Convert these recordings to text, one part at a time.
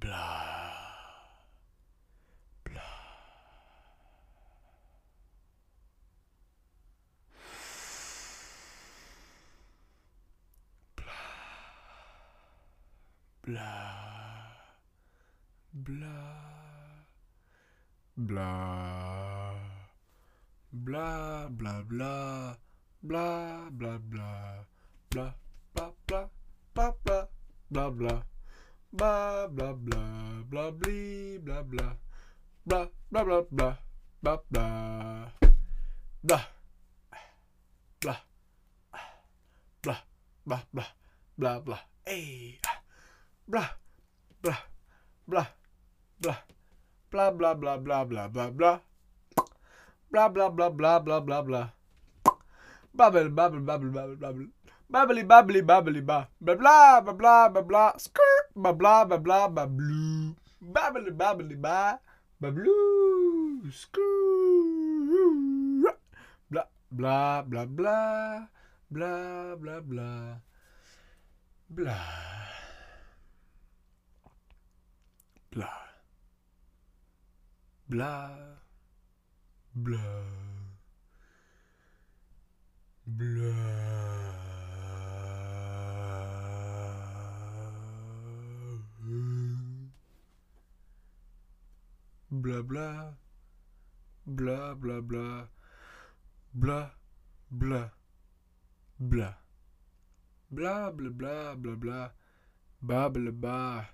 Blah. Blah. Blah. Blah. Blah. Blah. Blah, blah, blah. Blah, blah, blah. Blah, blah, blah. Blah, blah, blah, blah. Blah blah blah blah blee blah blah blah blah blah blah blah blah blah blah blah, blah, blah, blah. Hey, ah, blah, blah, blah, blah, blah, blah, blah, blah, blah, blah, blah. Blah, blah, blah, blah, blah, blah, blah. Babble, babble, babble, babble. Babbly, babbly, babbly, ba. Blah, blah, blah, blah, blah, blah. Blah, babla babla bablou. Babli babli ba. Bablou. Bla bla bla bla. Bla bla bla. Bla. Bla. Bla. Bla. Bla. Blabla. Bla bla bla. Bla bla bla. Bla bla bla bla bla. bla bla bla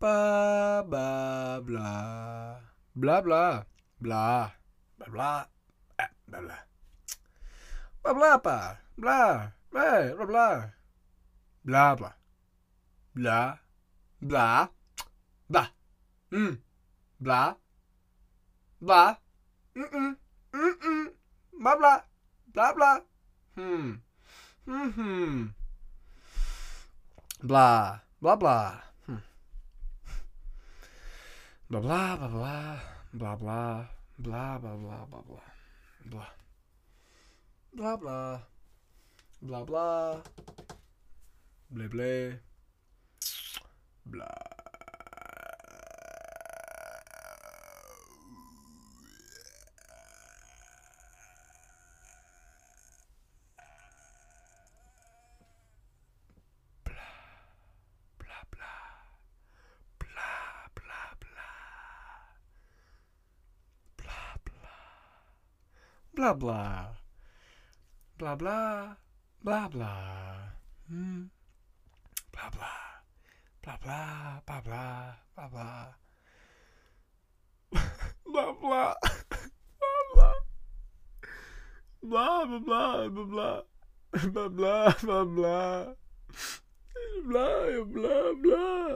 Ba ba bla. Bla bla bla. Bla bla. Ah, bla bla. Bla bla bla. Bla bla bla. Bla bla. Bla bla. Bla. Hmm. Blah. Blah. Mm-mm. Mm-mm. Blah blah. Blah blah. Hmm. mm-hmm, Blah. Blah blah. Hmm. Blah blah blah blah. Blah blah. Blah blah blah blah blah. Blah. Blah blah. Blah blah. Blé. Blah. Blah blah. Blah blah blah. Blah blah. Blah blah. Blah blah. Blah blah. Hmm. Blah blah. Blah blah. Blah blah. Blah blah. Blah blah. Blah blah. Blah blah blah blah blah. Blah blah blah blah. Blah blah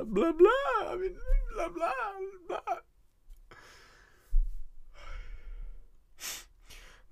blah blah. I mean blah blah blah.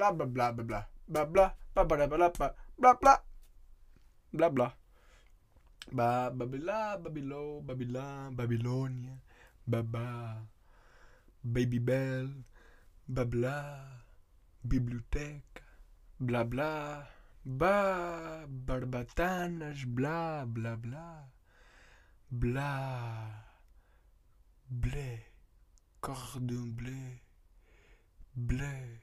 blah blah blah blah blah blah blah blah blah blah blah blah blah blah ba babila babilo babila babylonia. Baba baby bell. Babla bibliothèque bla bla. Ba barbatanas bla bla bla. Bla. Blé cordon blé blé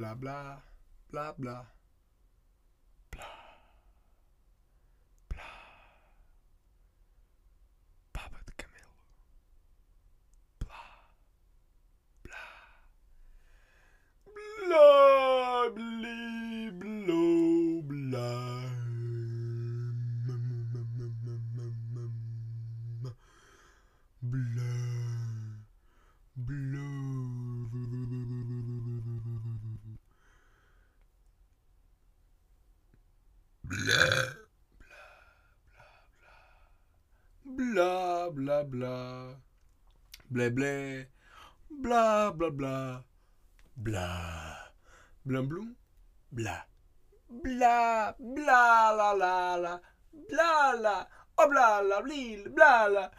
Blabla. Blabla. Bla. Bla bla bla. Blé blé. Bla bla bla. Bla. Blam bloum. Bla. Bla bla la la la. Bla la. Oh bla. Bla la.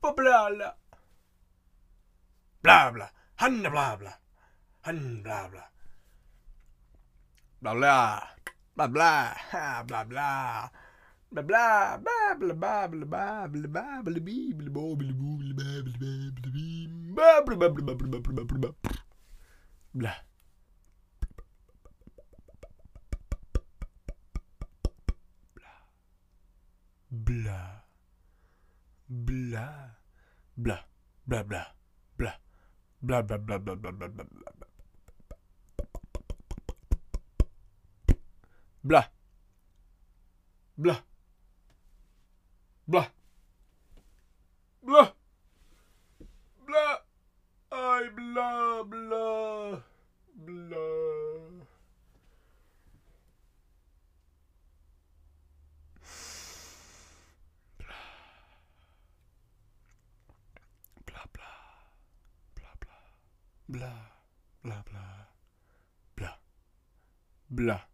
Oh bla la. Bla bla. Han bla bla. Han bla bla. Bla bla. Bla bla. Ha bla bla. Bla bla bla bla bla bla bla bla bla bla bi bla bo bla bu bla ba bla ba bla bi ba bla ba bla. Ba bla. Ba bla ba bla. Bla. Bla bla. Bla bla. Bla bla bla. Bla. Bla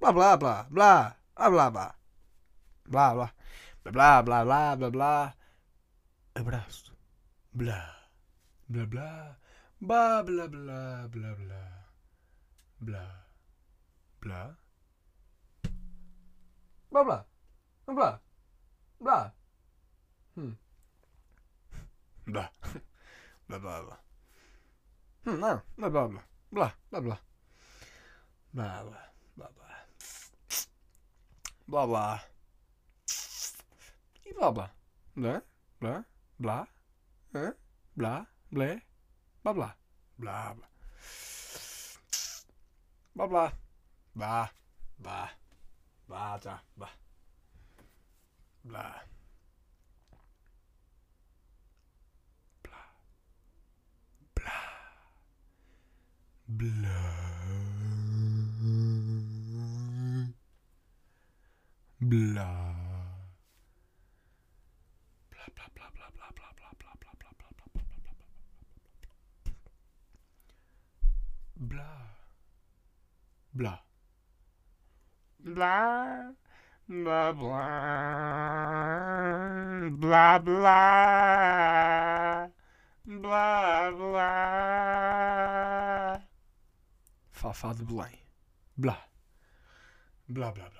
bla bla bla bla bla bla bla bla bla bla bla bla bla bla abraço blá blá blá blá blá blá blá blá blá blá blá blá blá blá hum blá blá blá blá hum não blá blá blá blá blá blá blá blá blá blah blah. I blah blah. Blah eh, blah blah blah blah blah blah blah blah blah blah blah blah blah blah blah blah bla. Bla. Bla. Bla. Bla bla bla bla bla bla Fafá de Belém. bla bla bla bla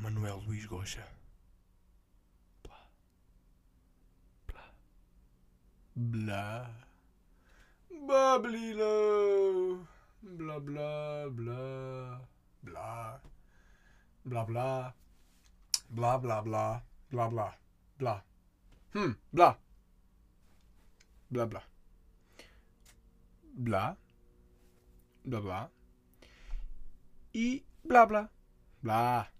Manuel Luís Goxa. Blá. Blá. Blá. Bablilo. Blá blá blá. Blá. Blá blá. Blá blá blá. Blá blá. Blá. Hum, blá. Blá blá. Blá. Blá blá. E blá blá. Blá.